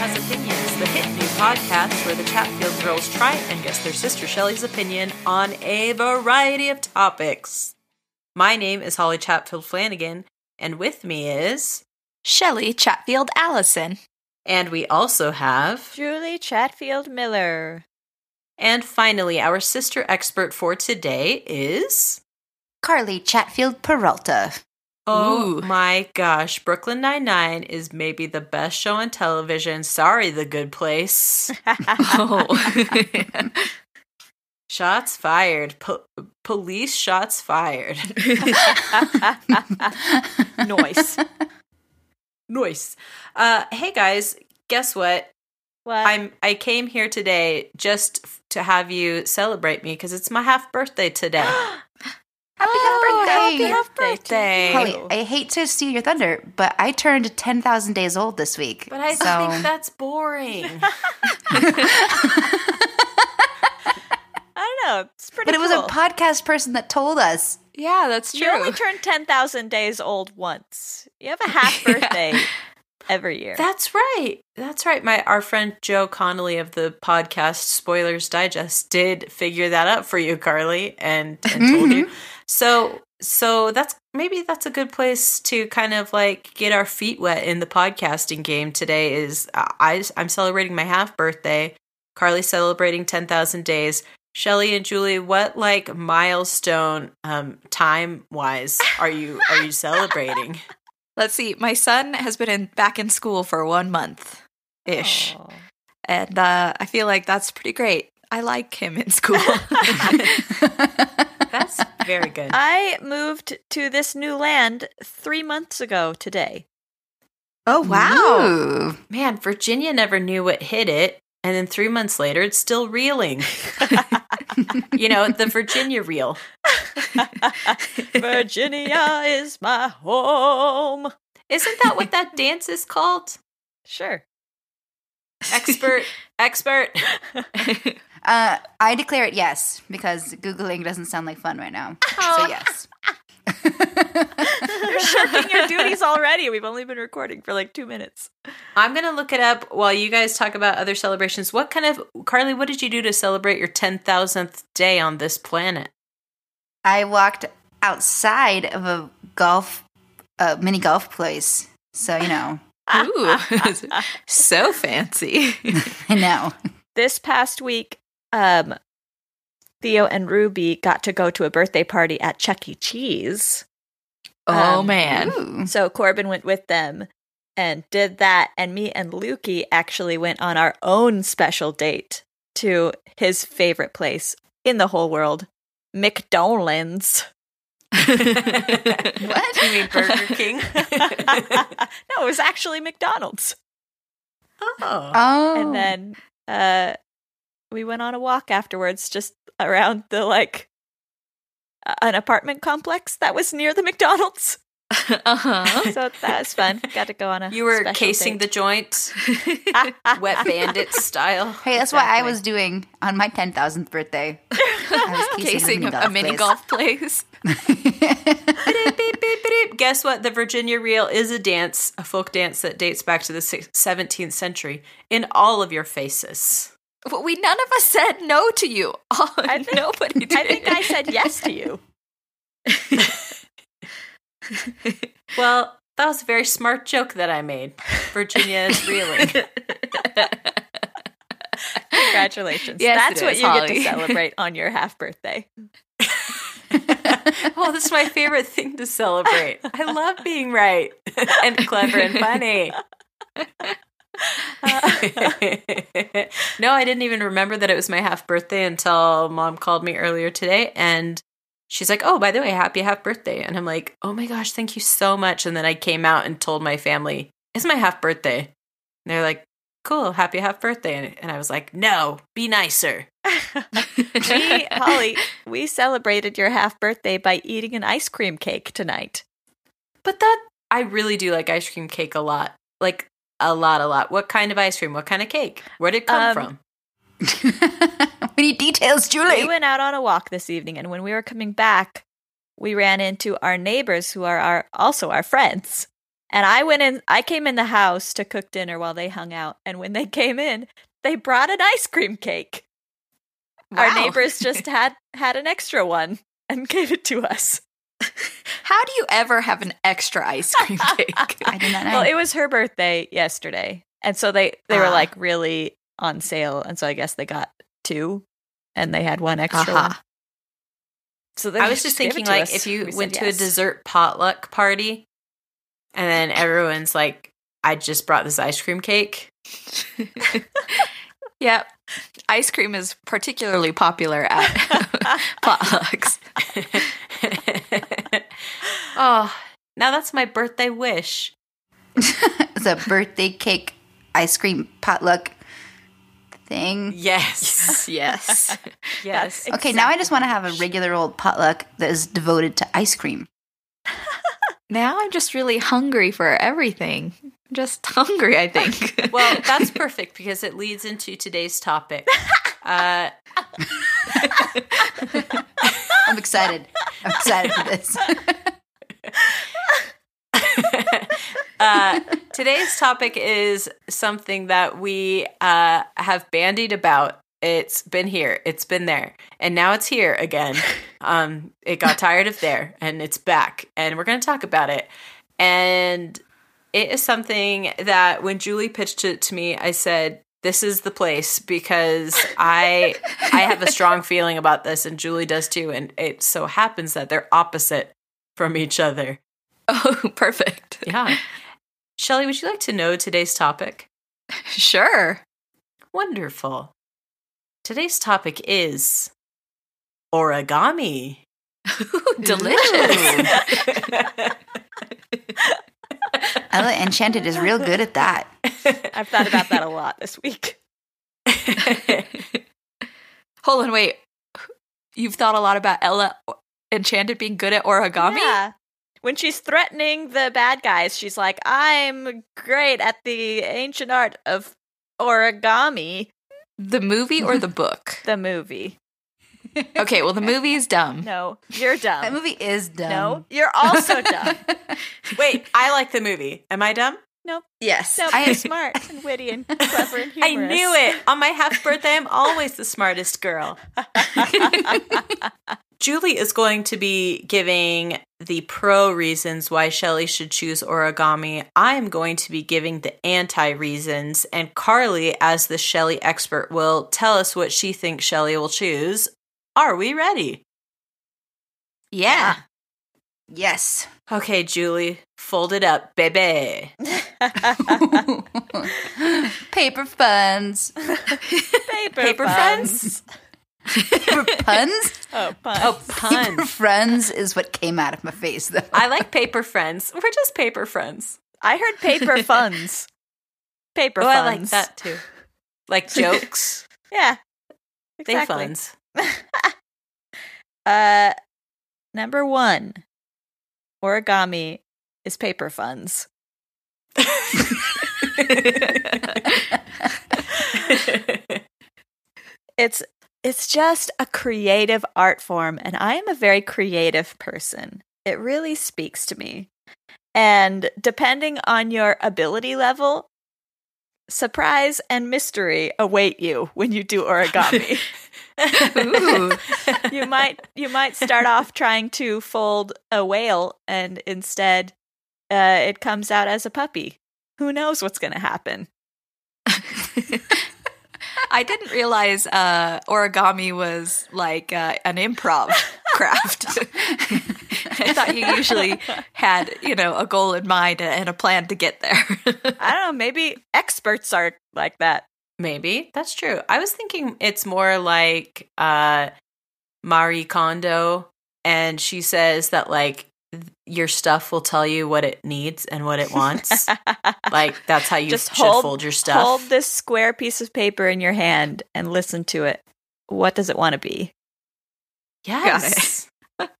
Has Opinions, the hit new podcast where the Chatfield girls try and guess their sister Shelley's opinion on a variety of topics. My name is Holly Chatfield Flanagan, and with me is. Shelley Chatfield Allison. And we also have. Julie Chatfield Miller. And finally, our sister expert for today is. Carly Chatfield Peralta. Oh Ooh. my gosh, Brooklyn Nine-Nine is maybe the best show on television. Sorry, The Good Place. Oh. Shots fired. Po- police shots fired. Noise. Noise. Uh, hey guys, guess what? What? I'm I came here today just f- to have you celebrate me because it's my half birthday today. Happy Oh, birthday! happy birthday. Holly, I hate to steal your thunder, but I turned 10,000 days old this week. but I so think that's boring. I don't know. It's pretty But it was a podcast person that told us. yeah, that's true. You only true. turn 10,000 days old once. You have a half birthday every year. That's right. That's right. My our friend Joe Connolly of the podcast Spoilers Digest did figure that out for you, Carly, and, and told you. Mm-hmm. So so that's maybe that's a good place to kind of like get our feet wet in the podcasting game today is I I'm celebrating my half birthday. Carly celebrating 10,000 days. Shelly and Julie, what like milestone um time wise are you are you celebrating? Let's see. My son has been in back in school for one month ish, Aw. and uh, I feel like that's pretty great. I like him in school. That's very good. I moved to this new land three months ago today. oh wow! Ooh. Man, Virginia never knew what hit it, and then three months later, it's still reeling. you know, the Virginia reel. Virginia is my home. Isn't that what that dance is called? Sure. Expert, expert. Uh, I declare it yes, because Googling doesn't sound like fun right now. Oh. So yes. You're shirking your duties already. We've only been recording for like two minutes. I'm gonna look it up while you guys talk about other celebrations. What kind of Carly? What did you do to celebrate your ten thousandth day on this planet? I walked outside of a golf, uh, mini golf place. So, you know, Ooh, so fancy. I know. This past week, um, Theo and Ruby got to go to a birthday party at Chuck E. Cheese. Oh Um, man! Ooh. So Corbin went with them and did that. And me and Lukey actually went on our own special date to his favorite place in the whole world, McDonald's. what? You mean Burger King? no, it was actually McDonald's. oh. Oh. And then uh, we went on a walk afterwards, just around the like an apartment complex that was near the McDonald's. uh huh. So that was fun. Got to go on a You were special casing the date. joint, wet bandit style. Hey, that's what I was doing on my 10,000th birthday. I was Casing casing, a mini golf place. Beep, beep, beep, beep. Guess what? The Virginia reel is a dance, a folk dance that dates back to the 17th century in all of your faces. But we none of us said no to you. Oh, I think- nobody did. I think I said yes to you. Well, that was a very smart joke that I made. Virginia is reeling. Congratulations. Yes, That's what is, you get to celebrate on your half birthday. well, this is my favorite thing to celebrate. I love being right and clever and funny. no, I didn't even remember that it was my half birthday until mom called me earlier today and she's like, "Oh, by the way, happy half birthday." And I'm like, "Oh my gosh, thank you so much." And then I came out and told my family, "It's my half birthday." And they're like, "Cool, happy half birthday." And, I was like, "No, be nicer." we, Holly, we celebrated your half birthday by eating an ice cream cake tonight. But that I really do like ice cream cake a lot. Like a lot, a lot. What kind of ice cream? What kind of cake? Where did it come Um, from? we need details, Julie. We went out on a walk this evening, and when we were coming back, we ran into our neighbors who are our also our friends. And I went in, I came in the house to cook dinner while they hung out. And when they came in, they brought an ice cream cake. Our neighbors just had had an extra one and gave it to us. How do you ever have an extra ice cream cake? I did not know. Well, it was her birthday yesterday. And so they they were Ah. like really on sale and so I guess they got two and they had one extra Aha. one. So they I was just thinking, like, us. if you We went to yes. a dessert potluck party, and then everyone's like, "I just brought this ice cream cake." yep. Ice cream is particularly popular at potlucks. oh, now that's my birthday wish. it's a birthday cake ice cream potluck thing. Yes, yes. yes. That's Okay, now I just want to have a regular old potluck that is devoted to ice cream. Now I'm just really hungry for everything. Just hungry, I think. Well, that's perfect because it leads into today's topic. Uh, I'm excited. I'm excited for this. uh, today's topic is something that we uh, have bandied about. It's been here, it's been there, and now it's here again. Um, it got tired of there, and it's back, and we're going to talk about it. And it is something that when Julie pitched it to me, I said, "This is the place," because I I have a strong feeling about this, and Julie does too. And it so happens that they're opposite from each other. oh, perfect. Yeah. Shelly, would you like to know today's topic? Sure. Wonderful. Today's topic is origami. Delicious. Ella oh, Enchanted is real good at that. I've thought about that a lot this week. Hold on, wait. You've thought a lot about Ella Enchanted being good at origami? Yeah. When she's threatening the bad guys, she's like, I'm great at the ancient art of origami. The movie or the book? The movie. Okay, well, the movie is dumb. No, you're dumb. That movie is dumb. No, you're also dumb. Wait, I like the movie. Am I dumb? Nope. Yes. Nope. I- you're smart and witty and clever and humorous. I knew it. On my half birthday, I'm always the smartest girl. Julie is going to be giving the pro reasons why Shelly should choose origami. I am going to be giving the anti reasons, and Carly, as the Shelly expert, will tell us what she thinks Shelly will choose. Are we ready? Yeah. Yes. Okay, Julie, fold it up, baby. Paper puns. Paper, Paper friends. Paper puns? Oh, oh puns. Oh, Paper pun. friends is what came out of my face, though. I like paper friends. We're just paper friends. I heard paper funds. Paper Oh, funds. I like that too. Like jokes. Yeah. They Exactly. funds. Uh, number one, origami is paper funds. It's it's just a creative art form, and I am a very creative person. It really speaks to me. And depending on your ability level, surprise and mystery await you when you do origami. You might you might start off trying to fold a whale and instead uh, it comes out as a puppy who knows what's going to happen I didn't realize uh, origami was like uh, an improv craft. I thought you usually had, you know, a goal in mind and a plan to get there. i don't know maybe experts are like that Maybe that's true. I was thinking it's more like uh Marie Kondo and she says that like your stuff will tell you what it needs and what it wants. like that's how you Just should hold- fold your stuff. hold this square piece of paper in your hand and listen to it what does it want to be yes.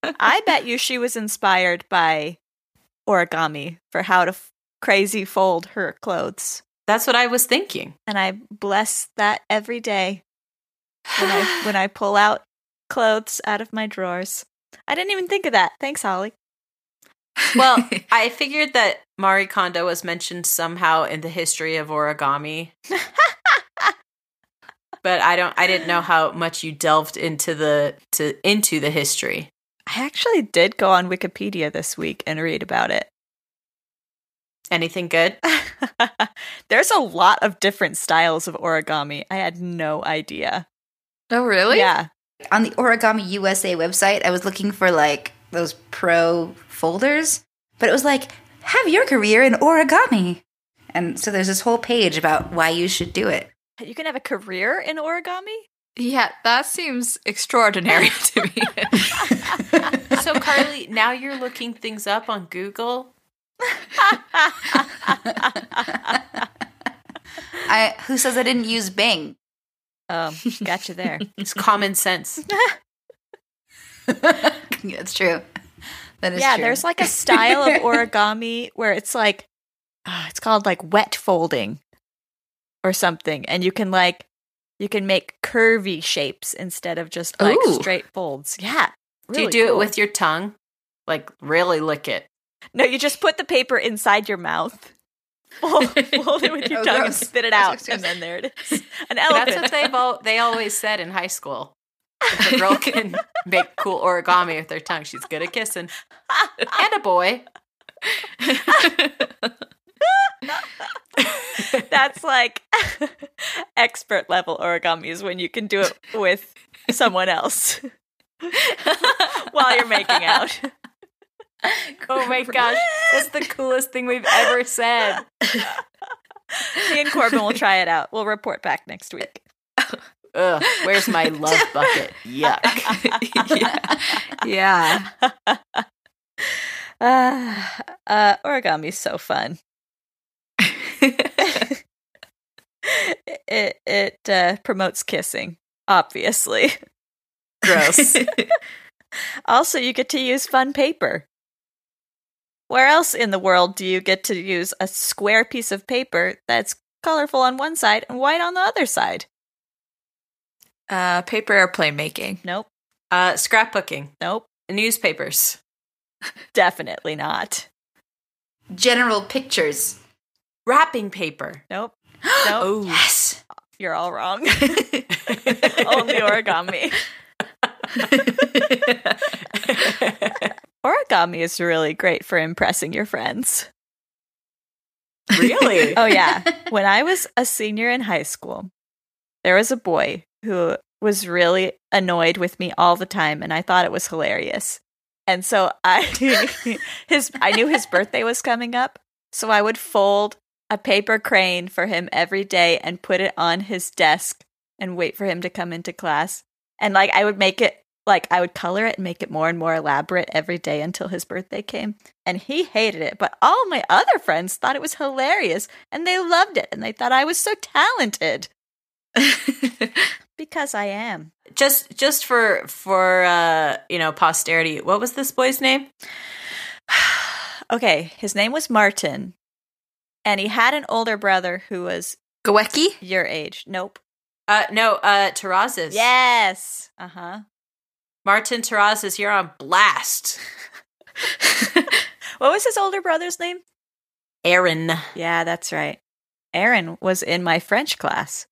I bet you she was inspired by origami for how to f- crazy fold her clothes That's what I was thinking. and I bless that every day when I when I pull out clothes out of my drawers. I didn't even think of that. Thanks, Holly. Well, I figured that Marie Kondo was mentioned somehow in the history of origami. but I don't I didn't know how much you delved into the to into the history. I actually did go on Wikipedia this week and read about it. Anything good? There's a lot of different styles of origami. I had no idea. oh, really? Yeah. On the Origami USA website, I was looking for like those pro folders, but it was like, have your career in origami. And so there's this whole page about why you should do it. You can have a career in origami? Yeah, that seems extraordinary to me. so Carly, now you're looking things up on Google. I who says I didn't use Bing? Um, got you there. It's common sense. That's true. That is yeah, true. there's like a style of origami where it's like, uh, it's called like wet folding or something. And you can like, you can make curvy shapes instead of just like Ooh. straight folds. Yeah. do you really do it with your tongue? Like really lick it. No, you just put the paper inside your mouth. Fold, fold it with your Oh, tongue and spit it out, gross, gross. and then there it is. An That's what elephant. they've al- they always said in high school. If a girl can make cool origami with their tongue, she's good at kissing. And a boy. That's like expert level origami is when you can do it with someone else while you're making out. Oh my gosh, that's the coolest thing we've ever said. Me and Corbin will try it out. We'll report back next week. Ugh, where's my love bucket? Yuck. yeah. Uh, uh, origami's so fun. it it uh, promotes kissing, obviously. Gross. Also, you get to use fun paper. Where else in the world do you get to use a square piece of paper that's colorful on one side and white on the other side? Uh, paper airplane making. Nope, Uh, scrapbooking, nope, newspapers. definitely not. general pictures. Wrapping paper. Nope, nope. Oh, Yes. You're all wrong. Only origami. Origami is really great for impressing your friends. really? Oh, yeah. when I was a senior in high school, there was a boy who was really annoyed with me all the time, and I thought it was hilarious. And so I his I knew his birthday was coming up, so I would fold a paper crane for him every day and put it on his desk and wait for him to come into class. And like I would make it like I would color it and make it more and more elaborate every day until his birthday came. And he hated it, but all my other friends thought it was hilarious and they loved it and they thought I was so talented because I am. just just for for uh, you know posterity. What was this boy's name? okay, his name was Martin. And he had an older brother who was Goecki? your age. Nope. Uh, no, uh, Terrazas. Yes. Uh huh. Martin Terrazas. You're on blast. What was his older brother's name? Aaron. Yeah, that's right. Aaron was in my French class.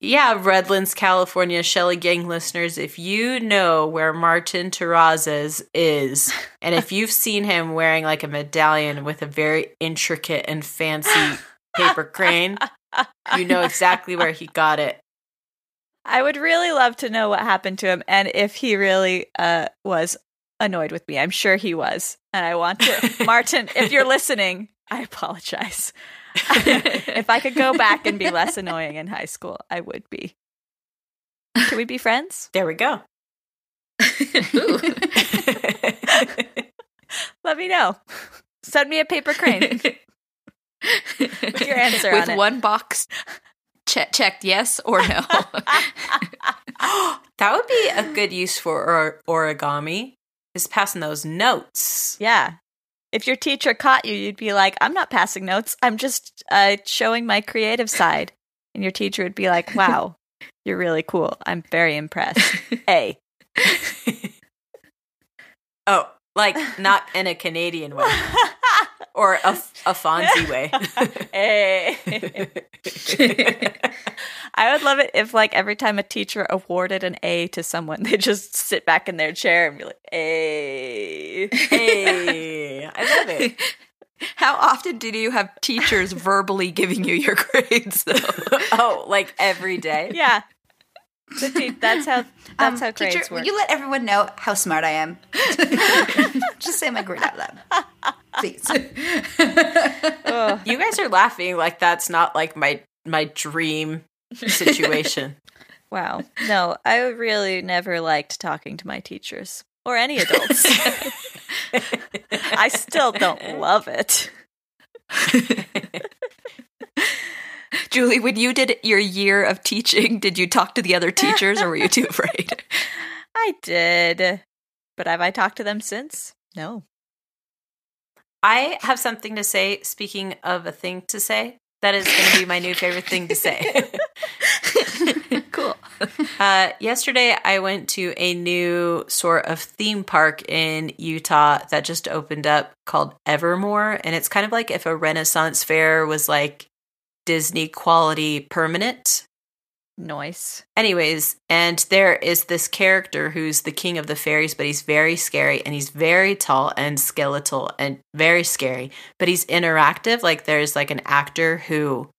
Yeah, Redlands, California, Shelly Gang listeners, if you know where Martin Terrazas is, and if you've seen him wearing like a medallion with a very intricate and fancy paper crane, you know exactly where he got it. I would really love to know what happened to him and if he really uh, was annoyed with me. I'm sure he was. And I want to, Martin, if you're listening, I apologize. if I could go back and be less annoying in high school, I would be. Can we be friends? There we go. Let me know. Send me a paper crane with your answer With on it. one box che- checked yes or no. that would be a good use for or- origami. Is passing those notes. Yeah. If your teacher caught you, you'd be like, I'm not passing notes. I'm just uh, showing my creative side. And your teacher would be like, wow, you're really cool. I'm very impressed. A. Oh, like not in a Canadian way or a, a Fonzie way. Hey. Eh. I would love it if, like, every time a teacher awarded an A to someone, they just sit back in their chair and be like, A. hey, I love it. How often did you have teachers verbally giving you your grades though? Oh, like every day. Yeah. The te- that's how that's Um, how grades teacher, work. will you let everyone know how smart I am? Just say my grade out loud. Please. Ugh. You guys are laughing like that's not like my my dream situation. Wow. No, I really never liked talking to my teachers or any adults. I still don't love it. Julie, when you did your year of teaching, did you talk to the other teachers or were you too afraid? I did. But have I talked to them since? No. I have something to say. Speaking of a thing to say, that is going to be my new favorite thing to say. cool. Uh, yesterday, I went to a new sort of theme park in Utah that just opened up called Evermore. And it's kind of like if a Renaissance fair was like Disney quality permanent. Noise. Anyways, and there is this character who's the king of the fairies, but he's very scary and he's very tall and skeletal and very scary, but he's interactive. Like there's like an actor who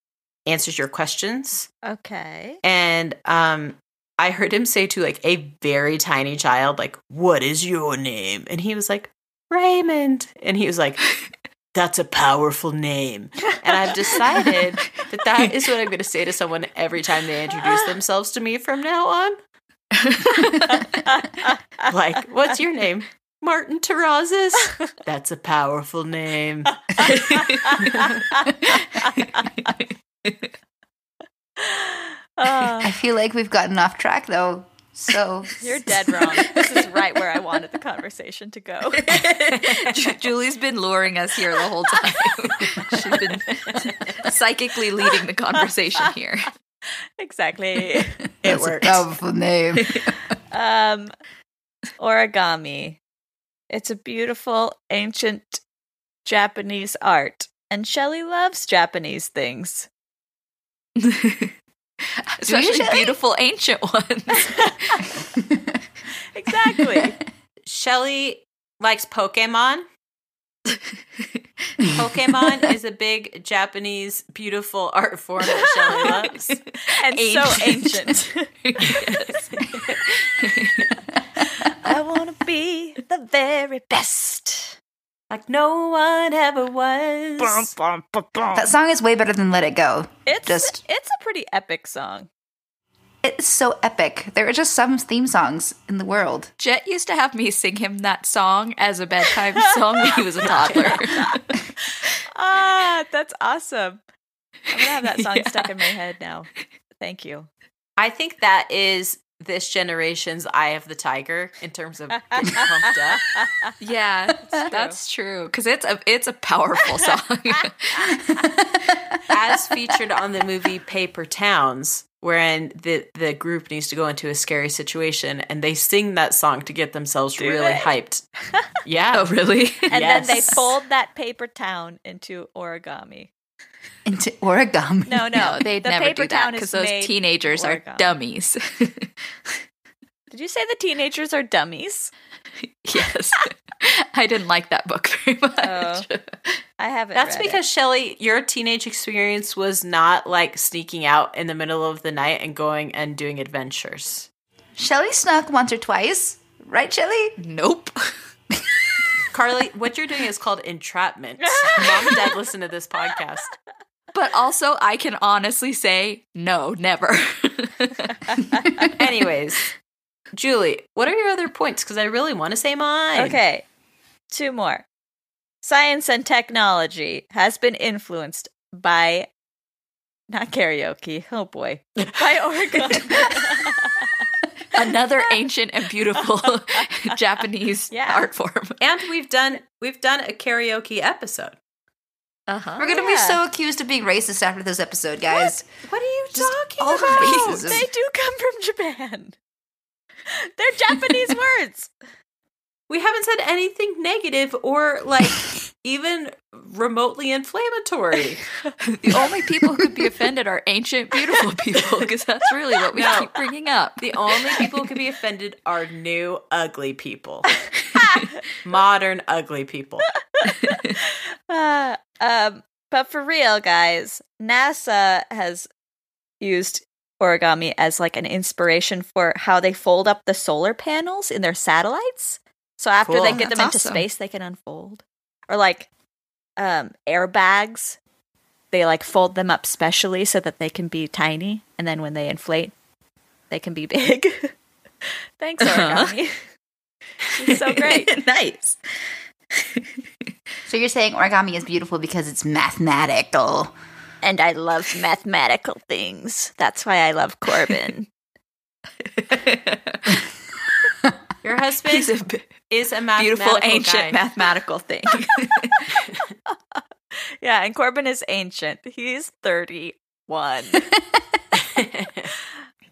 answers your questions. Okay. And um I heard him say to like a very tiny child, like, what is your name? And he was like, Raymond. And he was like, that's a powerful name. And I've decided that that is what I'm going to say to someone every time they introduce themselves to me from now on. Like, what's your name? Martin Terrazas. That's a powerful name. Uh, I feel like we've gotten off track though. So you're dead wrong. This is right where I wanted the conversation to go. Julie's been luring us here the whole time. She's been psychically leading the conversation here. exactly. It that's a works. powerful name. Um, origami. It's a beautiful ancient Japanese art, and Shelley loves Japanese things. Especially beautiful ancient ones. Exactly. Shelly likes Pokemon. Pokemon is a big Japanese beautiful art form that Shelly loves. and so ancient. I want to be the very best. Like no one ever was. that song is way better than Let It Go. It's Just- it's a pretty epic song. It's so epic. There are just some theme songs in the world. Jet used to have me sing him that song as a bedtime song when he was a toddler. Ah, that's awesome. I'm gonna have that song Yeah. stuck in my head now. Thank you. I think that is this generation's Eye of the Tiger in terms of getting pumped up. yeah, that's true because it's a it's a powerful song. As featured on the movie Paper Towns, wherein the, the group needs to go into a scary situation and they sing that song to get themselves really they? hyped. Yeah. oh, really? And then they fold that paper town into origami. Into origami. No, no, No, they'd the never paper do that because those made teenagers are dummies. Did you say the teenagers are dummies? yes, I didn't like that book very oh. much. Oh. I haven't. That's read it. because Shelly, your teenage experience was not like sneaking out in the middle of the night and going and doing adventures. Shelly snuck once or twice, right, Shelly? Nope. Carly, what you're doing is called entrapment. Mom and dad listen to this podcast. But also, I can honestly say no, never. Anyways, Julie, what are your other points? Because I really want to say mine. Okay, two more. Science and technology has been influenced by not karaoke. Oh boy, by origami. Another ancient and beautiful Japanese Yeah. art form. And we've done we've done a karaoke episode. Uh huh. We're gonna be so accused of being racist after this episode, guys. What are you Just talking all about? racism. they do come from Japan. They're Japanese words. We haven't said anything negative or like even remotely inflammatory. the only people who could be offended are ancient, beautiful people, because that's really what we No. keep bringing up. The only people who could be offended are new ugly people. Modern ugly people. Uh, um, but for real, guys, NASA has used origami as like an inspiration for how they fold up the solar panels in their satellites. So after Cool. they get them That's into awesome. space, they can unfold. Or like um, airbags, they like fold them up specially so that they can be tiny, and then when they inflate, they can be big. Thanks, Uh-huh. Origami. It's so great. nice. So you're saying origami is beautiful because it's mathematical. And I love mathematical things. That's why I love Corbin. Your husband a b- is a mathematical beautiful, ancient guy. mathematical thing. yeah, and Corbin is ancient. He's 31.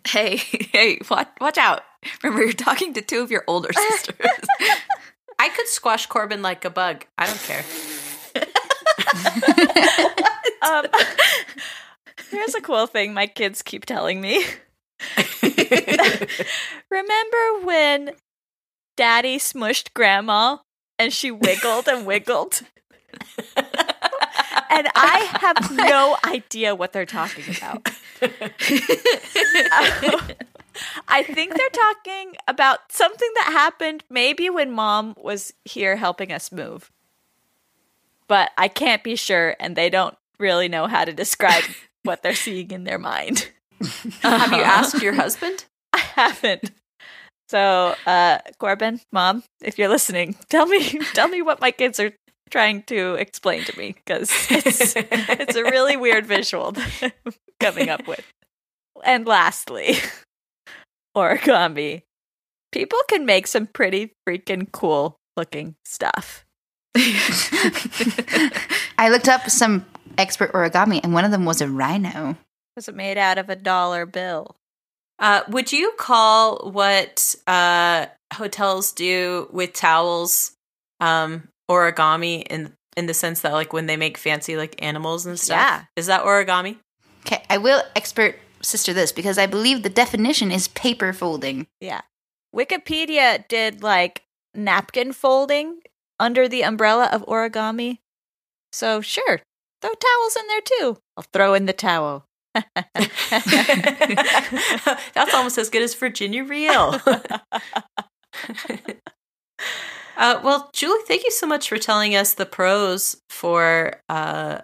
Hey, hey, watch, watch out. Remember, you're talking to two of your older sisters. I could squash Corbin like a bug. I don't care. um, here's a cool thing my kids keep telling me. Remember when Daddy smushed Grandma and she wiggled and wiggled? And I have no idea what they're talking about. I think they're talking about something that happened maybe when mom was here helping us move. But I can't be sure, and they don't really know how to describe what they're seeing in their mind. Have you asked your husband? I haven't. So, uh, Corbin, mom, if you're listening, tell me, tell me what my kids are trying to explain to me because it's, it's a really weird visual that I'm coming up with. And lastly, origami. People can make some pretty freaking cool looking stuff. I looked up some expert origami, and one of them was a rhino. Was it made out of a dollar bill? Uh, would you call what uh, hotels do with towels um, origami in in the sense that like when they make fancy like animals and stuff? Yeah. Is that origami? Okay, I will expert sister this because I believe the definition is paper folding. Yeah. Wikipedia did like napkin folding under the umbrella of origami. So sure, throw towels in there too. I'll throw in the towel. That's almost as good as Virginia reel. uh, well, Julie, thank you so much for telling us the pros for uh,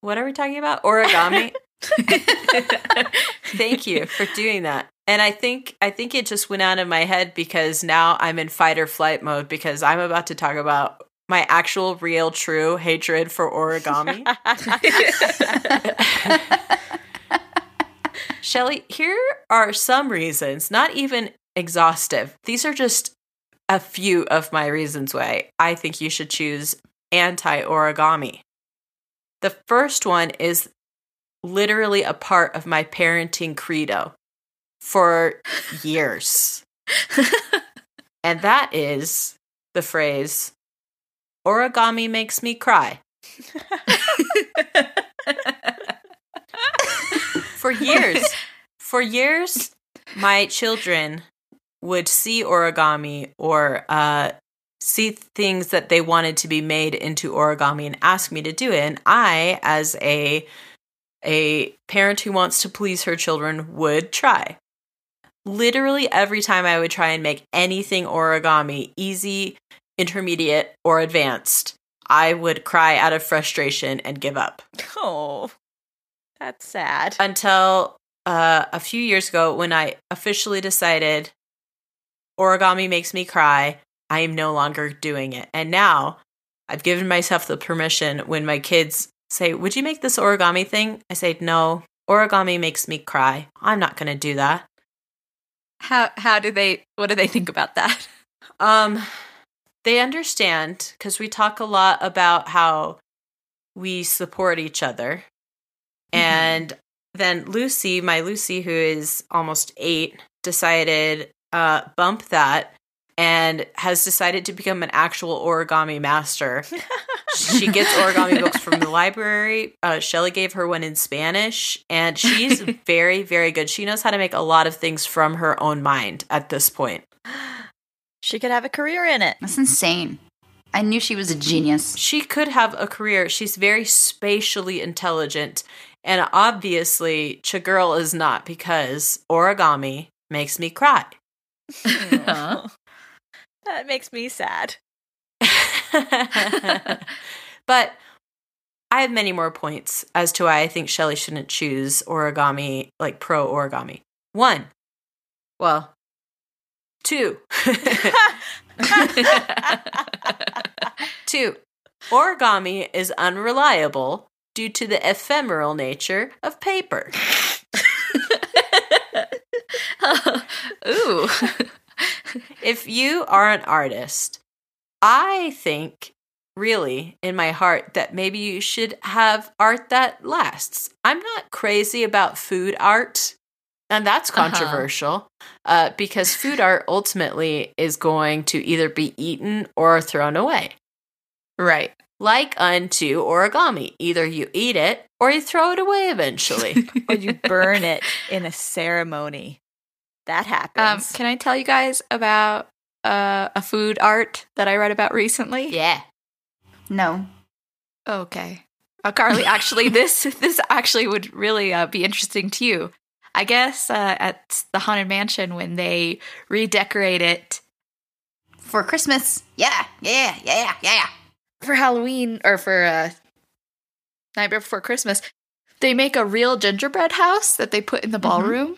what are we talking about? Origami. thank you for doing that. And I think I think it just went out of my head because now I'm in fight or flight mode because I'm about to talk about my actual real true hatred for origami. Shelly, here are some reasons, not even exhaustive. These are just a few of my reasons why I think you should choose anti origami. The first one is literally a part of my parenting credo for years. and that is the phrase origami makes me cry. for years for years my children would see origami or uh, see things that they wanted to be made into origami and ask me to do it. And i as a a parent who wants to please her children would try. Literally every time i would try and make anything origami easy intermediate or advanced i would cry out of frustration and give up. Oh, that's sad. until uh, a few years ago when I officially decided origami makes me cry. I am no longer doing it. And now I've given myself the permission when my kids say, Would you make this origami thing? I say, No, origami makes me cry. I'm not going to do that. how how do they? What do they think about that? Um, they understand because we talk a lot about how we support each other. And then Lucy, my Lucy, who is almost eight, decided uh, bump that. and has decided to become an actual origami master. she gets origami books from the library. Uh, Shelly gave her one in Spanish, and she's very, very good. She knows how to make a lot of things from her own mind at this point. She could have a career in it. That's insane. I knew she was a genius. She could have a career. She's very spatially intelligent, and obviously, Chagirl is not because origami makes me cry. Huh? That makes me sad. but I have many more points as to why I think Shelly shouldn't choose origami, like pro origami. One, well, two, two, origami is unreliable due to the ephemeral nature of paper. Um, Ooh. if you are an artist, I think really in my heart that maybe you should have art that lasts. I'm not crazy about food art. And that's Uh-huh. controversial uh, because food art ultimately is going to either be eaten or thrown away. Right. Like unto origami, either you eat it or you throw it away eventually. Or you burn it in a ceremony. That Um, happens. can I tell you guys about uh, a food art that I read about recently? yeah. No. Okay. Uh, Carly, actually, this this actually would really uh, be interesting to you. I guess uh, at the haunted mansion when they redecorate it For Christmas. Yeah, yeah, yeah, yeah, yeah. for Halloween or for uh, night before Christmas, they make a real gingerbread house that they put in the ballroom.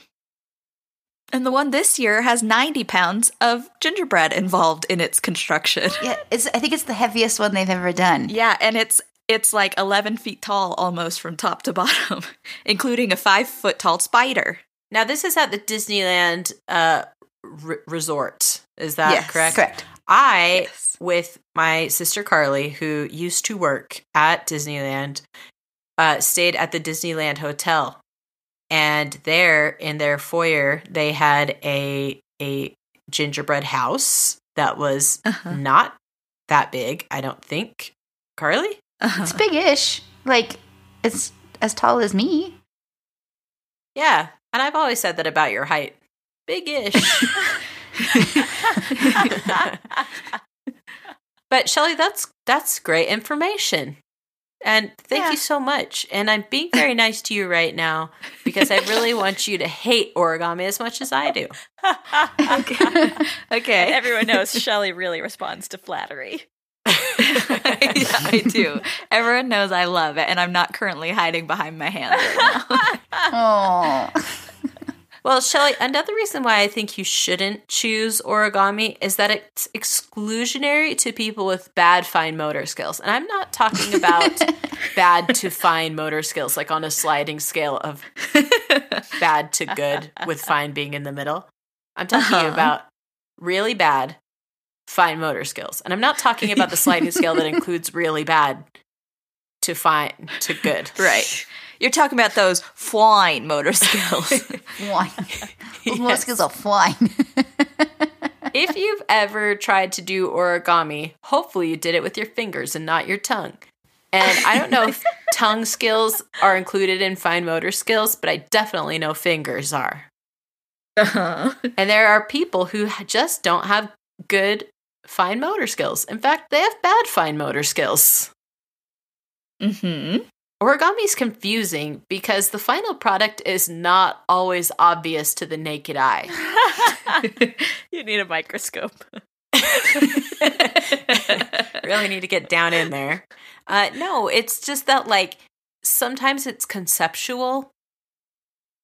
And the one this year has 90 pounds of gingerbread involved in its construction. Yeah, it's I think it's the heaviest one they've ever done. Yeah, and it's it's like 11 feet tall almost from top to bottom, including a five foot tall spider. Now, this is at the Disneyland uh, r- resort. Is that Yes. correct? Correct. I, Yes. with my sister Carly, who used to work at Disneyland, uh, stayed at the Disneyland Hotel, and there in their foyer they had a a gingerbread house that was Uh-huh. not that big. I don't think. Carly, It's big-ish. Like it's as tall as me. yeah, and I've always said that about your height, big-ish. but Shelly, that's that's great information. And thank Yeah. you so much. And I'm being very nice to you right now because I really want you to hate origami as much as I do. okay. And everyone knows Shelly really responds to flattery. yeah, I do. Everyone knows I love it, and I'm not currently hiding behind my hands right now. Oh. Well, Shelly, another reason why I think you shouldn't choose origami is that it's exclusionary to people with bad fine motor skills. And I'm not talking about bad to fine motor skills, like on a sliding scale of bad to good, with fine being in the middle. I'm talking Uh-huh. about really bad fine motor skills. And I'm not talking about the sliding scale that includes really bad to fine to good. right. You're talking about those flying motor skills. Fine. Those Yes. skills are fine. if you've ever tried to do origami, hopefully you did it with your fingers and not your tongue. And I don't know if tongue skills are included in fine motor skills, but I definitely know fingers are. uh-huh. And there are people who just don't have good fine motor skills. In fact, they have bad fine motor skills. Mm-hmm. Origami is confusing because the final product is not always obvious to the naked eye. you need a microscope. really need to get down in there. Uh, no, it's just that like sometimes it's conceptual,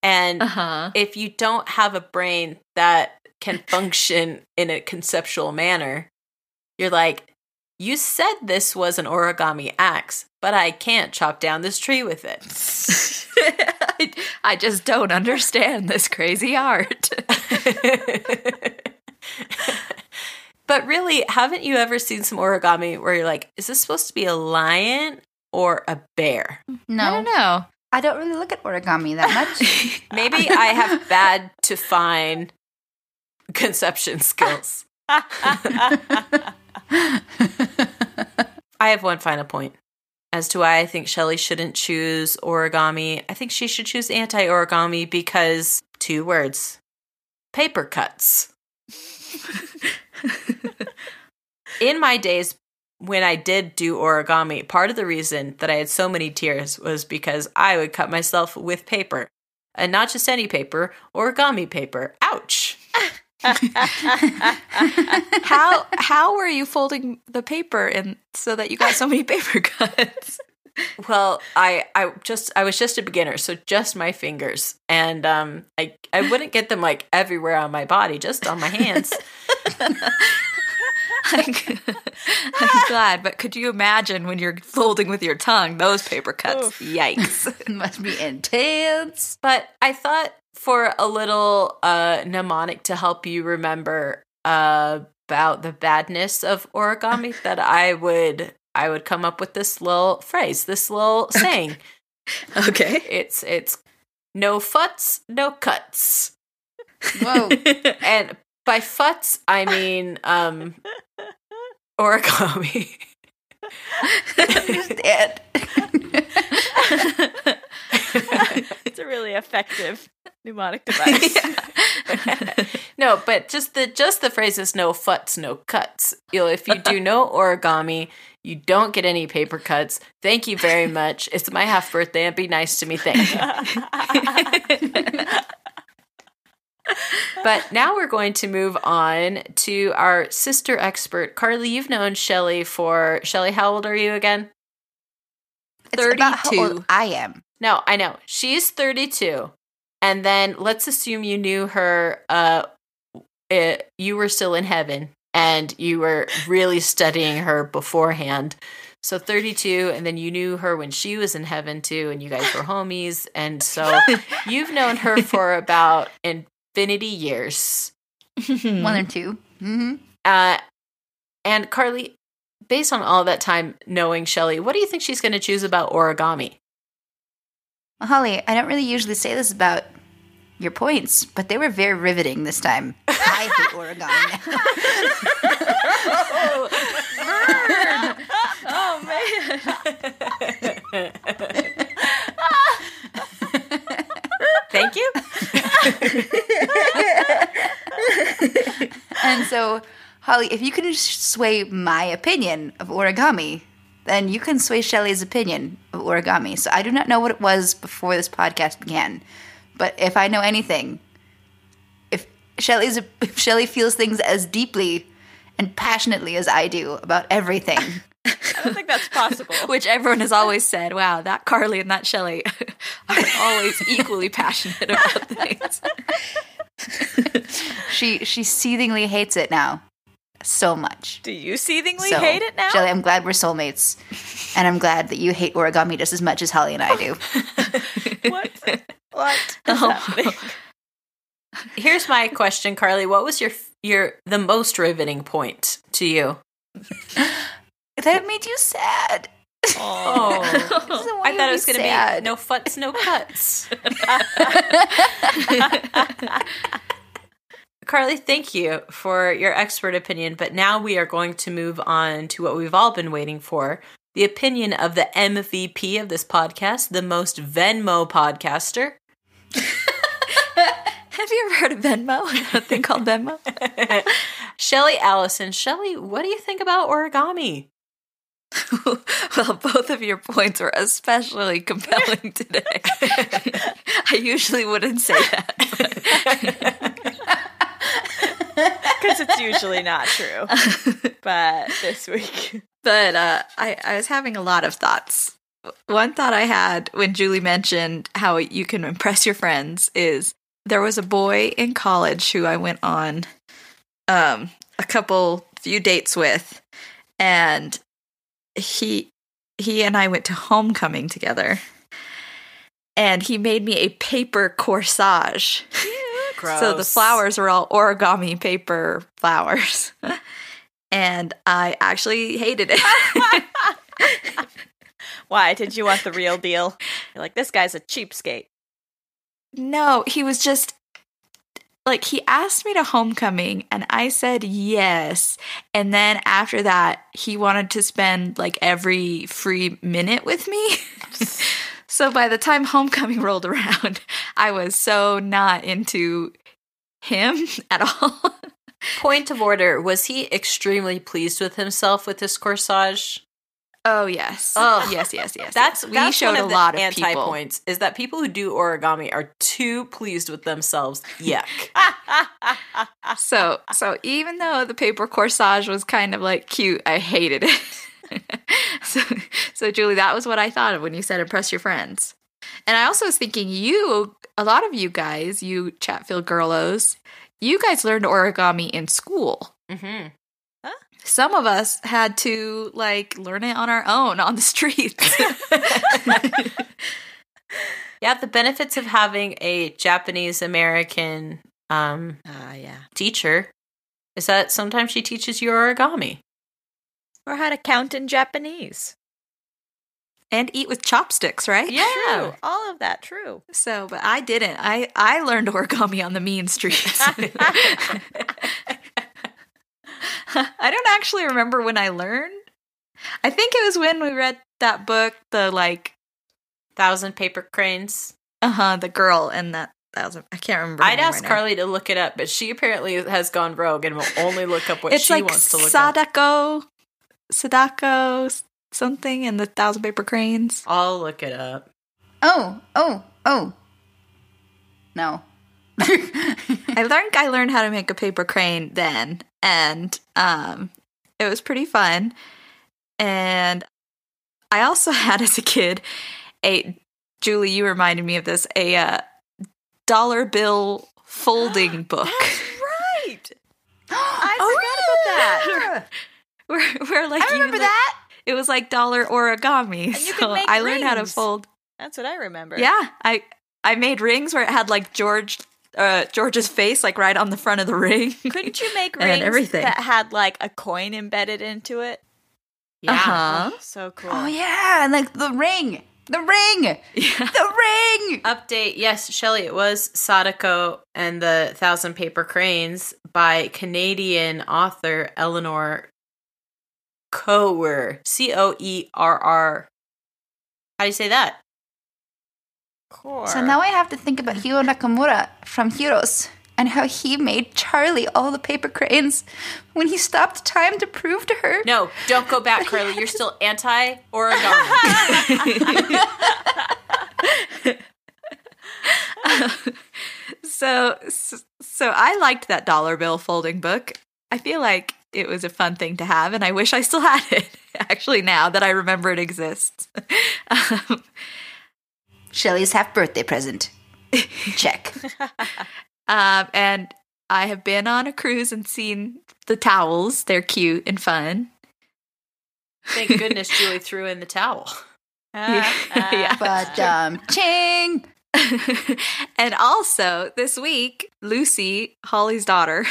and Uh-huh. if you don't have a brain that can function in a conceptual manner, you're like, you said this was an origami axe, but I can't chop down this tree with it. I, I just don't understand this crazy art. but really, haven't you ever seen some origami where you're like, is this supposed to be a lion or a bear? No, I don't know. I don't really look at origami that much. Maybe I have bad to fine conception skills. I have one final point as to why I think Shelley shouldn't choose origami. I think she should choose anti origami because two words paper cuts. In my days when I did do origami, part of the reason that I had so many tears was because I would cut myself with paper. And not just any paper, origami paper. Ouch. How how were you folding the paper and so that you got so many paper cuts? Well, I I just I was just a beginner, so just my fingers, and um, I I wouldn't get them like everywhere on my body, just on my hands. I'm, I'm glad, but could you imagine when you're folding with your tongue those paper cuts? Yikes! It must be intense. but I thought for a little uh, mnemonic to help you remember uh, about the badness of origami, that I would I would come up with this little phrase, this little saying. Okay. It's it's no futs, no cuts. Whoa. and by futs I mean um origami. Dead. it's a really effective mnemonic device. no, but just the just the phrase is no futs, no cuts. You know, if you do no origami, you don't get any paper cuts. Thank you very much. It's my half birthday and be nice to me. Thank you. but now we're going to move on to our sister expert. Carly, you've known Shelley for Shelley, how old are you again? It's about how 32. old I am. No, I know. She's 32. And then let's assume you knew her uh uh, you were still in heaven and you were really studying her beforehand. So 32 and then you knew her when she was in heaven too and you guys were homies and so you've known her for about infinity years. One or 2 Mm-hmm. Uh and Carly based on all that time knowing Shelley, what do you think she's going to choose about origami? Well, Holly, I don't really usually say this about your points, but they were very riveting this time. I hate origami oh man. Thank you. and so, Holly, if you can sway my opinion of origami, then you can sway Shelley's opinion of origami. So I do not know what it was before this podcast began, but if I know anything, if Shelley's if Shelley feels things as deeply and passionately as I do about everything, I don't think that's possible. Which everyone has always said, wow, that Carly and that Shelley are always equally passionate about things. she she seethingly hates it now so much. Do you seethingly So, hate it now? Shelley, I'm glad we're soulmates, and I'm glad that you hate origami just as much as Holly and I do. what? What Oh. Here's my question, Carly. What was your your the most riveting point to you? that made you sad. Oh, So I thought it was going to be no futs, no cuts. Carly, thank you for your expert opinion. But now we are going to move on to what we've all been waiting for the opinion of the MVP of this podcast, the most Venmo podcaster. Have you ever heard of Venmo? A thing called Venmo? Shelley Allison. Shelley, what do you think about origami? well, both of your points were especially compelling today. I usually wouldn't say that. Because it's usually not true. But this week. but uh, I, I was having a lot of thoughts. One thought I had when Julie mentioned how you can impress your friends is there was a boy in college who I went on um, a couple few dates with, and he he and I went to homecoming together, and he made me a paper corsage. So the flowers were all origami paper flowers. and I actually hated it. Why? Did you want the real deal? You're like, this guy's a cheapskate. no, he was just like he asked me to homecoming and I said yes. And then after that, he wanted to spend like every free minute with me. so by the time homecoming rolled around, I was so not into him at all. Point of order: Was he extremely pleased with himself with his corsage? Oh yes. Oh. yes, yes, yes. That's yes. we that's showed a lot of anti people. points. Is that people who do origami are too pleased with themselves? Yuck. So so even though the paper corsage was kind of like cute, I hated it. so so Julie, that was what I thought of when you said impress your friends. And I also was thinking you a lot of you guys, you Chatfield girlos, you guys learned origami in school. hmm Some of us had to like learn it on our own on the streets. Yeah, the benefits of having a Japanese American um, Ah, yeah. teacher is that sometimes she teaches you origami. Or how to count in Japanese. and eat with chopsticks, right? True. All of that true. So, but I didn't. I I learned origami on the mean streets. I don't actually remember when I learned. I think it was when we read that book, the like, Thousand paper cranes. uh huh, the girl and that thousand. I can't remember. I'd ask right now. Carly to look it up, but she apparently has gone rogue and will only look up what It's she like wants to look up. Sadako, Sadako, something, and the thousand paper cranes. I'll look it up. Oh, oh, oh. No. I learned I learned how to make a paper crane then, and um, it was pretty fun. And I also had as a kid a Julie. You reminded me of this a uh, dollar bill folding book That's right. I Oh, forgot about that. where, where like I you remember like- that. It was like dollar origami. And you so I learned how to fold. That's what I remember. Yeah, I I made rings where it had like George uh, George's face like right on the front of the ring. Couldn't you make rings everything. that had like a coin embedded into it? Yeah. Uh-huh. Oh, so cool. Oh yeah, and like the ring, the ring, Yeah. the ring. Update. Yes, Shelley, it was Sadako and the Thousand Paper Cranes by Canadian author Eleanor Coerr. C O E R R. How do you say that? Core. So now I have to think about Hiro Nakamura from Heroes and how he made Charlie all the paper cranes when he stopped time to prove to her. No, don't go back, Carly. You're still anti origami. so so I liked that dollar bill folding book. I feel like it was a fun thing to have, and I wish I still had it. Actually, now that I remember it exists. Um, Shelley's half birthday present. Check. um, and I have been on a cruise and seen the towels. They're cute and fun. Thank goodness Julie threw in the towel. Ah. Yeah. But um, ching. and also this week, Lucy, Holly's daughter,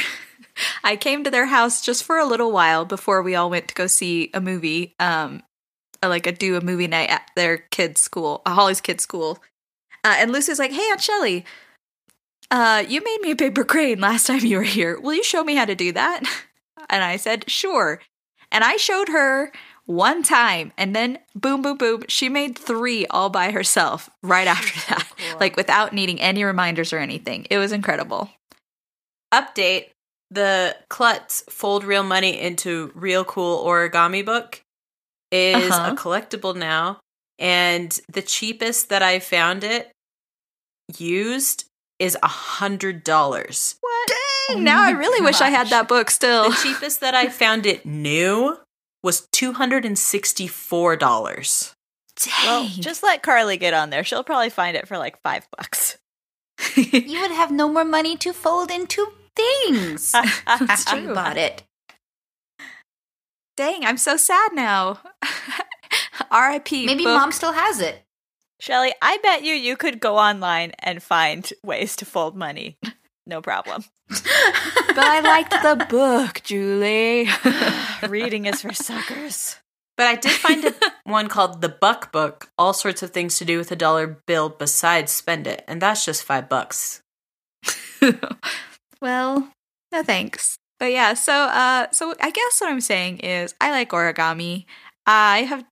I came to their house just for a little while before we all went to go see a movie, um, uh, like a do a movie night at their kids' school, uh, Holly's kids' school. Uh, and Lucy's like, "Hey, Aunt Shelley, uh, you made me a paper crane last time you were here. Will you show me how to do that?" And I said, "Sure." And I showed her one time, and then boom, boom, boom, she made three all by herself right after that, cool. like without needing any reminders or anything. It was incredible. Update. The Klutz Fold Real Money into Real Cool Origami book is Uh-huh. a collectible now. And the cheapest that I found it used is a hundred dollars. What? Dang, now I really wish I had that book still. The cheapest that I found it new was two hundred and sixty-four dollars. Well, just let Carly get on there. She'll probably find it for like five bucks. You would have no more money to fold into things. That's You bought it. Dang, I'm so sad now. R.I.P. Maybe book. mom still has it. Shelley, I bet you you could go online and find ways to fold money. No problem. but I liked the book, Julie. Reading is for suckers. But I did find a, one called the Buck Book, all sorts of things to do with a dollar bill besides spend it, and that's just five bucks. Well, no thanks. But yeah, so uh so I guess what I'm saying is I like origami. I have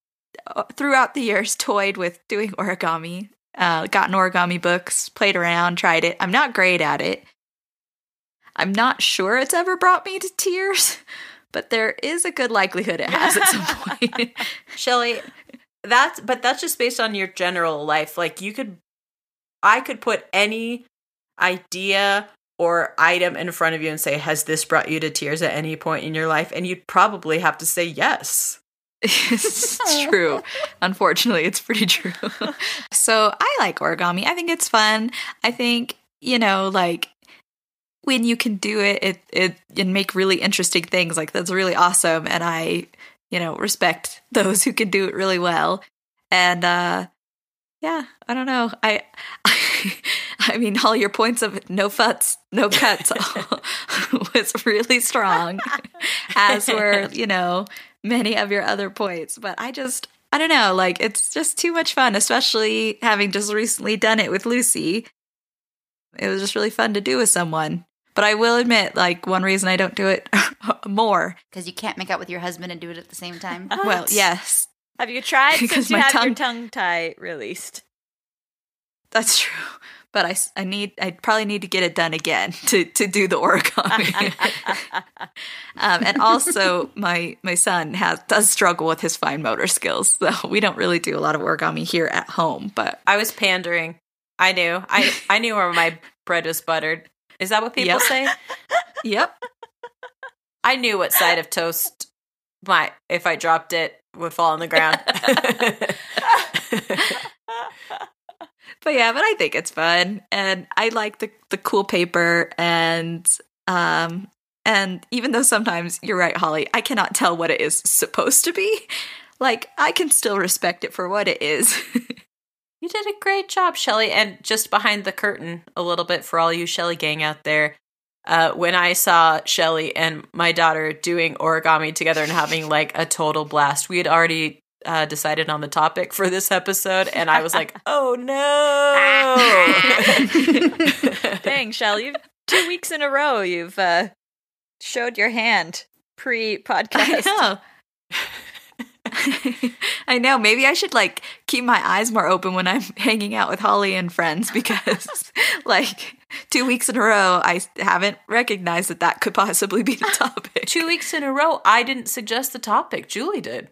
uh, throughout the years toyed with doing origami. Uh gotten origami books, played around, tried it. I'm not great at it. I'm not sure it's ever brought me to tears, but there is a good likelihood it has at some point. Shelley, that's but that's just based on your general life. Like you could I could put any idea or item in front of you and say, Has this brought you to tears at any point in your life? And you'd probably have to say yes. it's true. Unfortunately, it's pretty true. so I like origami. I think it's fun. I think, you know, like when you can do it, it, it and make really interesting things, like that's really awesome. And I, you know, respect those who can do it really well. And uh yeah, I don't know. I, I, I mean, all your points of no futs, no cuts was really strong, as were you know many of your other points. But I just, I don't know, like it's just too much fun, especially having just recently done it with Lucy. It was just really fun to do with someone. But I will admit, like one reason I don't do it more Because you can't make out with your husband and do it at the same time. well, yes, Have you tried Because since you my have your tongue- tongue tie released? That's true. But I, I need I probably need to get it done again to, to do the origami. um, and also my my son has does struggle with his fine motor skills. So we don't really do a lot of origami here at home, but I was pandering. I knew. I I knew where my bread was buttered. Is that what people Yep. say? yep. I knew what side of toast my if I dropped it would fall on the ground. But yeah, but I think it's fun and I like the the cool paper and um and even though sometimes you're right, Holly, I cannot tell what it is supposed to be. Like I can still respect it for what it is. You did a great job, Shelley. And just behind the curtain, a little bit for all you Shelley gang out there. Uh, when I saw Shelley and my daughter doing origami together and having like a total blast, we had already uh, decided on the topic for this episode, and I was like, "Oh no!" Dang, Shell, you've two weeks in a row you've uh, showed your hand pre podcast. I know. Maybe I should like keep my eyes more open when I'm hanging out with Holly and friends because, like, two weeks in a row, I haven't recognized that that could possibly be the topic. Two weeks in a row, I didn't suggest the topic. Julie did.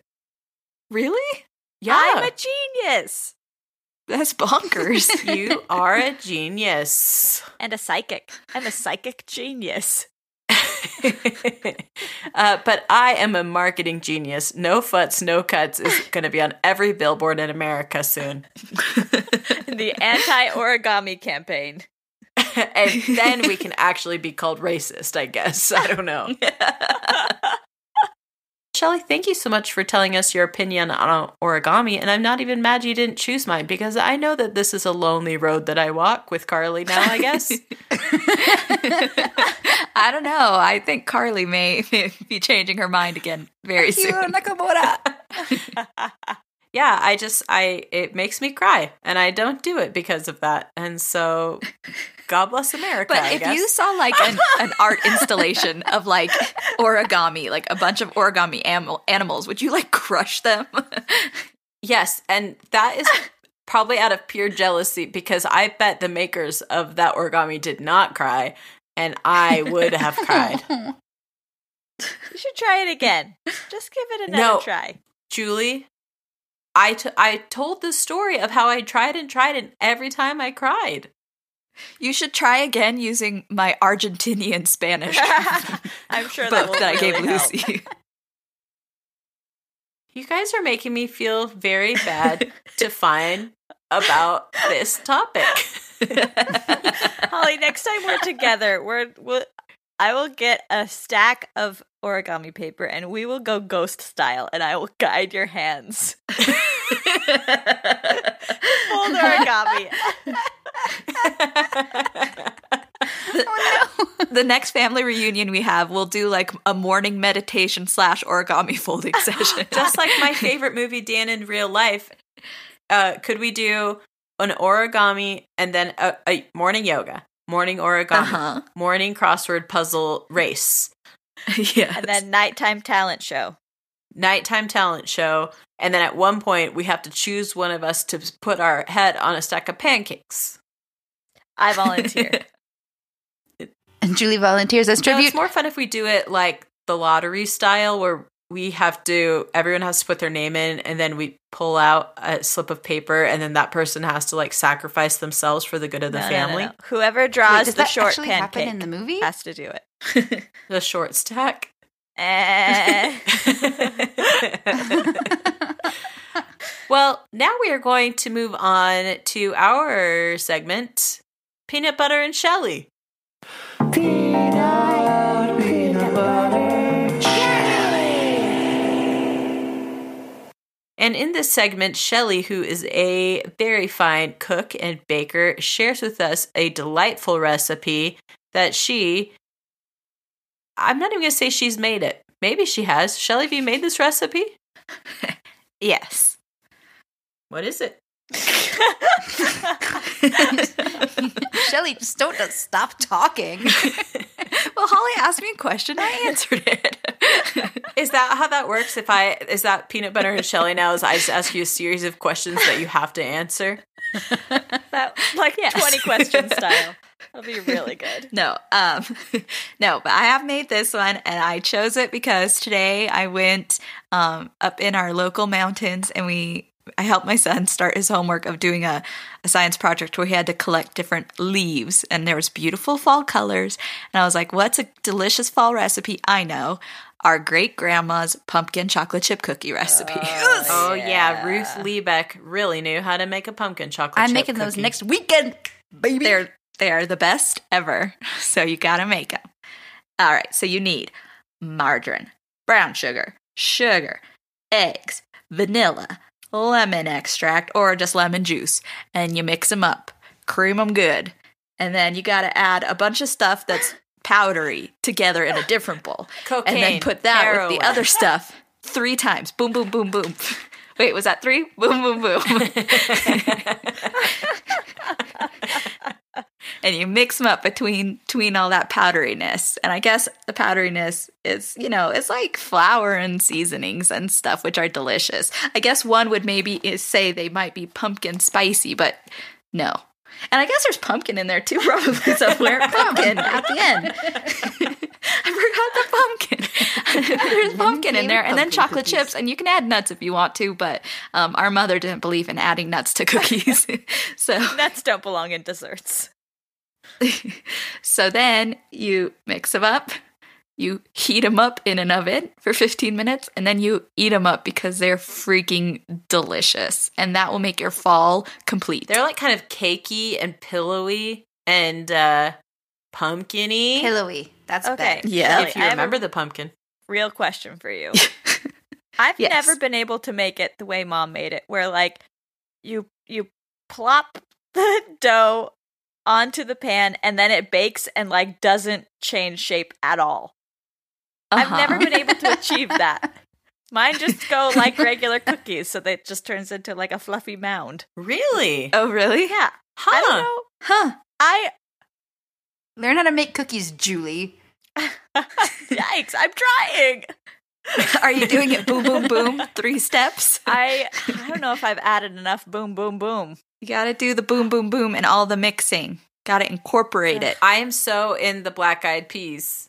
Really? Yeah, I'm a genius That's bonkers. you are a genius. and a psychic. I'm a psychic genius. uh, but I am a marketing genius. No futs, no cuts is going to be on every billboard in America soon. the anti origami campaign. and then we can actually be called racist, I guess. I don't know. Shelley, thank you so much for telling us your opinion on origami. And I'm not even mad you didn't choose mine because I know that this is a lonely road that I walk with Carly now, I guess. I don't know. I think Carly may, may be changing her mind again very soon. Yeah, I just I it makes me cry and I don't do it because of that. And so God bless America. But I if guess. you saw like an, an art installation of like origami, like a bunch of origami am- animals, would you like crush them? Yes, and that is probably out of pure jealousy because I bet the makers of that origami did not cry and I would have cried. You should try it again. Just give it another No. try. Julie, I, t- I told the story of how I tried and tried and every time I cried. you should try again using my Argentinian Spanish I'm sure that book will that I gave help. Lucy. You guys are making me feel very bad to find about this topic. Holly, next time we're together, we're we'll, I will get a stack of origami paper and we will go ghost style and I will guide your hands. Fold origami. oh no. the next family reunion we have, we'll do like a morning meditation slash origami folding session. Just like my favorite movie, Dan in Real Life. Uh, could we do an origami and then a, a morning yoga, morning origami, Uh-huh. morning crossword puzzle race, yeah. And then nighttime talent show. nighttime talent show, and then at one point we have to choose one of us to put our head on a stack of pancakes. I volunteer. And Julie volunteers as No, tribute. it's more fun if we do it like the lottery style, where we have to everyone has to put their name in, and then we pull out a slip of paper, and then that person has to like sacrifice themselves for the good of the No, no, no, family. no. Whoever Wait, draws does the that short actually happen pancake in the movie? has to do it. The short stack. Eh. well, now we are going to move on to our segment, peanut butter and Shelley. Peanut, peanut butter, Shelley. And in this segment, Shelley, who is a very fine cook and baker, shares with us a delightful recipe that she. I'm not even going to say she's made it. Maybe she has. Shelley, have you made this recipe? yes. What is it? Shelley, just don't just stop talking. Well, Holly asked me a question. I answered it. Is that how that works? If I is that peanut butter and Shelley now? Is I just ask you a series of questions that you have to answer? that like Yes. 20 question style. That'll be really good. No, um, no, but I have made this one, and I chose it because today I went um, up in our local mountains, and we I helped my son start his homework of doing a, a science project where he had to collect different leaves, and there was beautiful fall colors, and I was like, "What's a delicious fall recipe?" I know. Our great grandma's pumpkin chocolate chip cookie recipe. Oh yeah, Ruth Liebeck really knew how to make a pumpkin chocolate. I'm chip making those cookie. next weekend, baby. They're they are the best ever. So you gotta make them. All right. So you need margarine, brown sugar, sugar, eggs, vanilla, lemon extract, or just lemon juice, and you mix them up. Cream them good, and then you gotta add a bunch of stuff that's powdery together in a different bowl, Cocaine, and then put that with the other stuff three times. Boom, boom, boom, boom. Wait, was that three? Boom, boom, boom. And you mix them up between between all that powderiness. And I guess the powderiness is, you know, it's like flour and seasonings and stuff, which are delicious. I guess one would maybe say they might be pumpkin spicy, but no. And I guess there's pumpkin in there too, probably somewhere. pumpkin at the end. I forgot the pumpkin. there's pumpkin in there, and then chocolate cookies. chips, and you can add nuts if you want to. But um, our mother didn't believe in adding nuts to cookies, so Nuts don't belong in desserts. so then you mix them up, you heat them up in an oven for 15 minutes, and then you eat them up because they're freaking delicious. And that will make your fall complete. They're like kind of cakey and pillowy and uh pumpkiny. pillowy. That's Okay. better. Yeah. If you I a remember the pumpkin. real question for you. I've Yes. never been able to make it the way mom made it, where like you you plop the dough onto the pan and then it bakes and like doesn't change shape at all. Uh-huh. I've never been able to achieve that. Mine just go like regular cookies, so that it just turns into like a fluffy mound. Really? Oh, really? Yeah, huh. I don't know. Huh. I Learn how to make cookies, Julie. yikes! I'm trying. Are you doing it boom, boom, boom? Three steps? I I don't know if I've added enough boom boom boom. You gotta do the boom, boom, boom and all the mixing. Gotta incorporate it. I am so in the black eyed peas.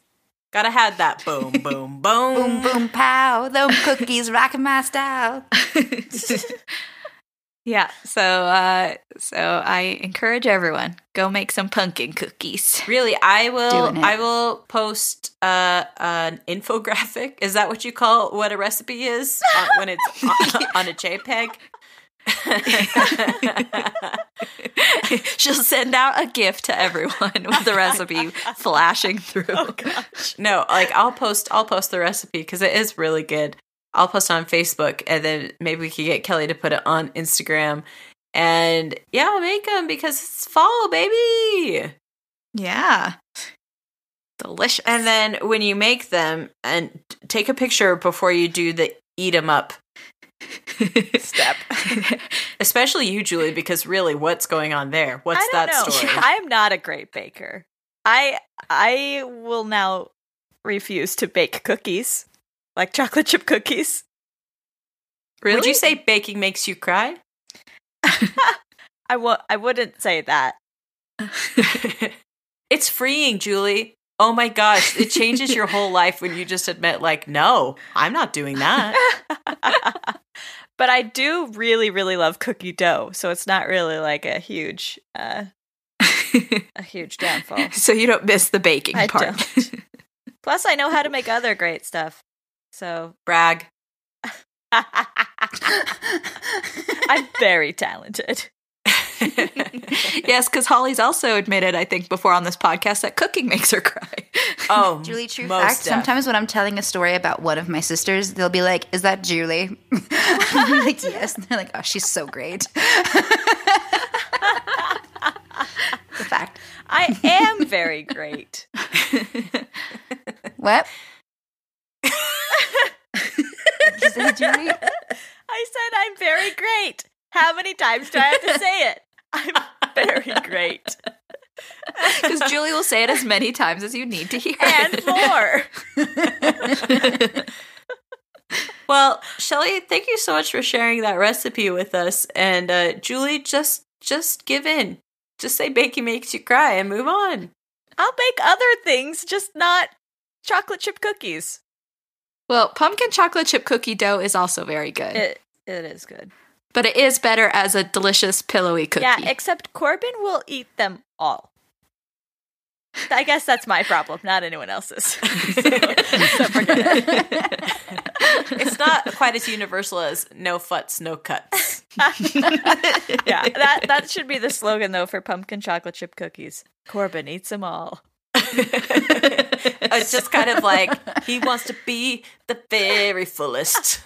Gotta have that boom, boom, boom. Boom, boom, pow. Them cookies rocking my style. yeah. So, uh, so I encourage everyone go make some pumpkin cookies. Really, I will. I will post uh, an infographic. Is that what you call what a recipe is uh, when it's on, on a JPEG? She'll send out a gift to everyone with the recipe flashing through. Oh gosh. no, like I'll post. I'll post the recipe because it is really good. I'll post on Facebook, and then maybe we could get Kelly to put it on Instagram. And yeah, make them because it's fall, baby. Yeah. Delicious. And then when you make them, and take a picture before you do the eat them up step. Especially you, Julie, because really, what's going on there? What's that know. story? I'm not a great baker. I I will now refuse to bake cookies, like chocolate chip cookies. Really? Would you say baking makes you cry? I w- I wouldn't say that. it's freeing, Julie. Oh my gosh, it changes your whole life when you just admit, like, no, I'm not doing that. but I do really really love cookie dough, so it's not really like a huge uh a huge downfall. so you don't miss the baking I part. don't. Plus I know how to make other great stuff. So Brag. I'm very talented. yes, because Holly's also admitted, I think, before on this podcast that cooking makes her cry. Oh, Julie, true most fact. def. Sometimes when I'm telling a story about one of my sisters, they'll be like, "Is that Julie?" I'm like, "Yes." And they're like, "Oh, she's so great." the fact. I am very great. What? You say Julie? I said I'm very great. How many times do I have to say it? I'm very great. Because Julie will say it as many times as you need to hear And it. more. Well, Shelley, thank you so much for sharing that recipe with us. And uh, Julie, just just give in. Just say baking makes you cry and move on. I'll bake other things, just not chocolate chip cookies. well, pumpkin chocolate chip cookie dough is also very good, It it is good. But it is better as a delicious pillowy cookie. Yeah, except Corbin will eat them all. I guess that's my problem, not anyone else's. so, so forget it. It's not quite as universal as no futs, no cuts. yeah, that that should be the slogan though for pumpkin chocolate chip cookies. Corbin eats them all. it's just kind of like he wants to be the very fullest.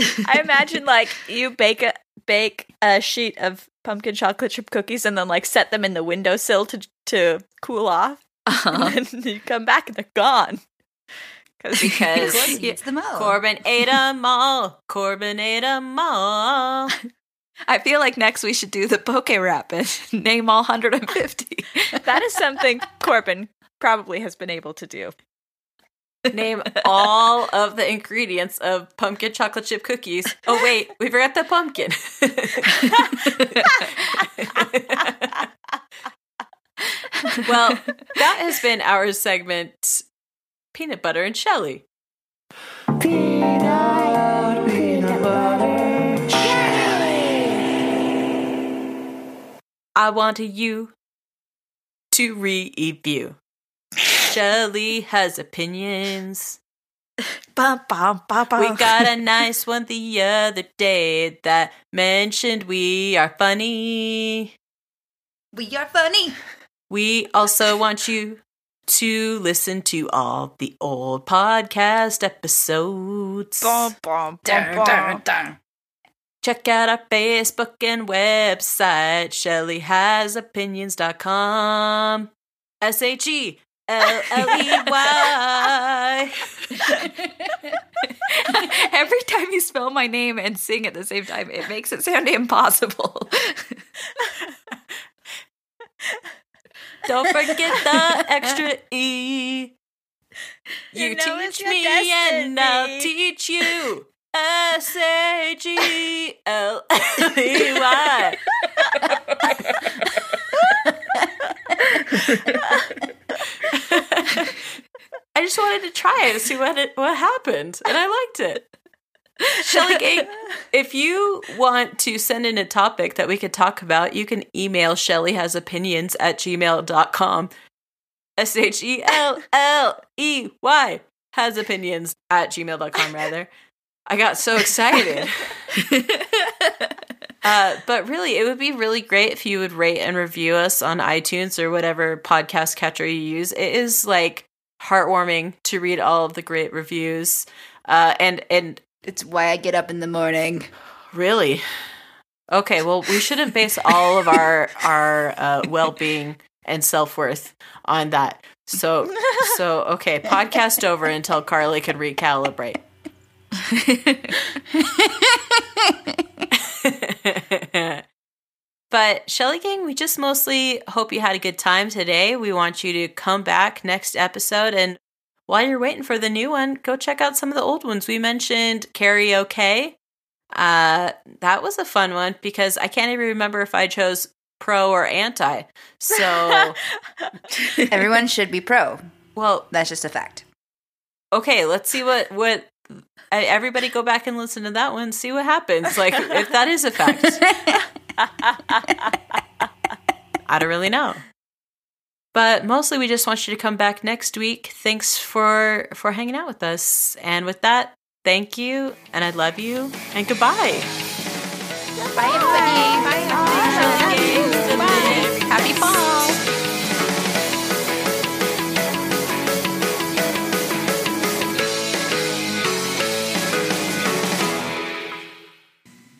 I imagine like you bake a bake a sheet of pumpkin chocolate chip cookies and then like set them in the windowsill to to cool off, Uh-huh. and you come back and they're gone. Because He eats them all. Corbin ate them all. Corbin ate them all. I feel like next we should do the poke rap and name all 150. that is something Corbin probably has been able to do. Name all of the ingredients of pumpkin chocolate chip cookies. Oh wait, we forgot the pumpkin. well, that has been our segment Peanut Butter and Shelley. Peanut, peanut butter, Shelley. I want you to review. Shelley has opinions. Bum, bum, bum, bum. We got a nice one the other day that mentioned we are funny. We are funny. We also want you to listen to all the old podcast episodes. Dun, bum. dun, dun. Check out our Facebook and website, shelleyhasopinions.com. S H E L L E Y. Every time you spell my name and sing at the same time, it makes it sound impossible. Don't forget the extra E. You, You know teach me and I'll teach you. S A G L L E Y. I just wanted to try it to see what it what happened, and I liked it. Shelley Gang, if you want to send in a topic that we could talk about, you can email Shelley has opinions at gmail.com. S H E L L E Y has opinions at gmail.com, rather. I got so excited. Uh, but really, it would be really great if you would rate and review us on iTunes or whatever podcast catcher you use. It is like heartwarming to read all of the great reviews. Uh, and and It's why I get up in the morning. really, okay. Well, we shouldn't base all of our our uh, well being and self worth on that. So so okay, podcast over until Carly can recalibrate. but Shelley Gang, we just mostly hope you had a good time today. We want you to come back next episode and while you're waiting for the new one, go check out some of the old ones. We mentioned karaoke. Uh, that was a fun one because I can't even remember if I chose pro or anti. So Everyone should be pro. well, That's just a fact. okay, let's see what what everybody go back and listen to that one, see what happens. Like if that is a fact. I don't really know. But mostly we just want you to come back next week. Thanks for for hanging out with us. And with that, thank you and I love you and goodbye. Bye, everybody. Bye. Happy fall.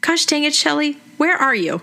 Gosh dang it, Shelley, where are you?